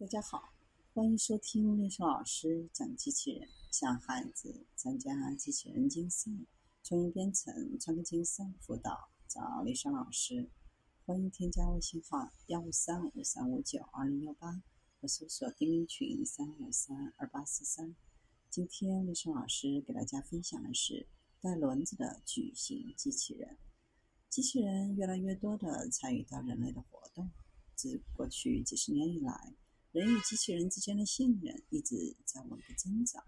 大家好，欢迎收听丽莎老师讲机器人，向孩子参加机器人竞赛、创意编程、创客竞赛辅导，找丽莎老师。欢迎添加微信号幺五三五三五九二零幺八，或搜索钉钉群三五三二八四三。今天丽莎老师给大家分享的是带轮子的巨型机器人。机器人越来越多的参与到人类的活动，自过去几十年以来。人与机器人之间的信任一直在稳步增长。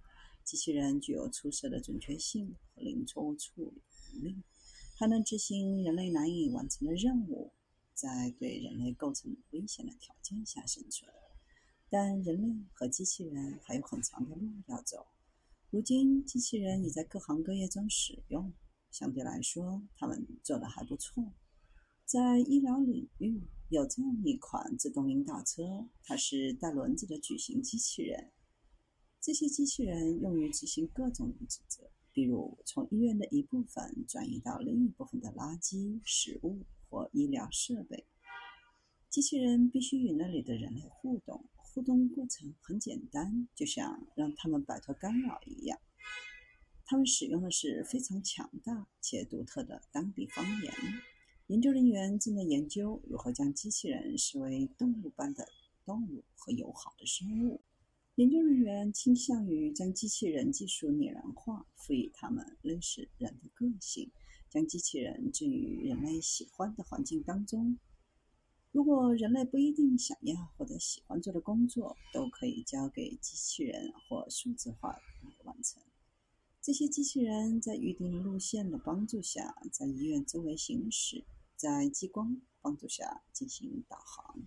机器人具有出色的准确性和零错误处理能力，还能执行人类难以完成的任务，在对人类构成危险的条件下生存。但人类和机器人还有很长的路要走。如今，机器人已在各行各业中使用，相对来说，他们做得还不错。在医疗领域，有这样一款自动引导车，它是带轮子的巨型机器人。这些机器人用于执行各种职责，比如从医院的一部分转移到另一部分的垃圾、食物或医疗设备。机器人必须与那里的人类互动，互动过程很简单，就像让他们摆脱干扰一样。他们使用的是非常强大且独特的当地方言。研究人员正在研究如何将机器人视为动物般的动物和友好的生物。研究人员倾向于将机器人技术拟人化，赋予它们类似人的个性，将机器人置于人类喜欢的环境当中。如果人类不一定想要或者喜欢做的工作，都可以交给机器人或数字化来完成。这些机器人在预定路线的帮助下，在医院周围行驶。在激光帮助下进行导航，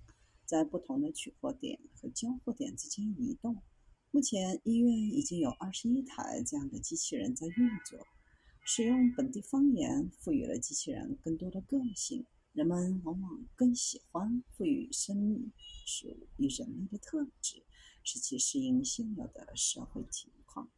在不同的取货点和交货点之间移动。目前，医院已经有二十一台这样的机器人在运作。使用本地方言赋予了机器人更多的个性。人们往往更喜欢赋予生命属于人类的特质，使其适应现有的社会体。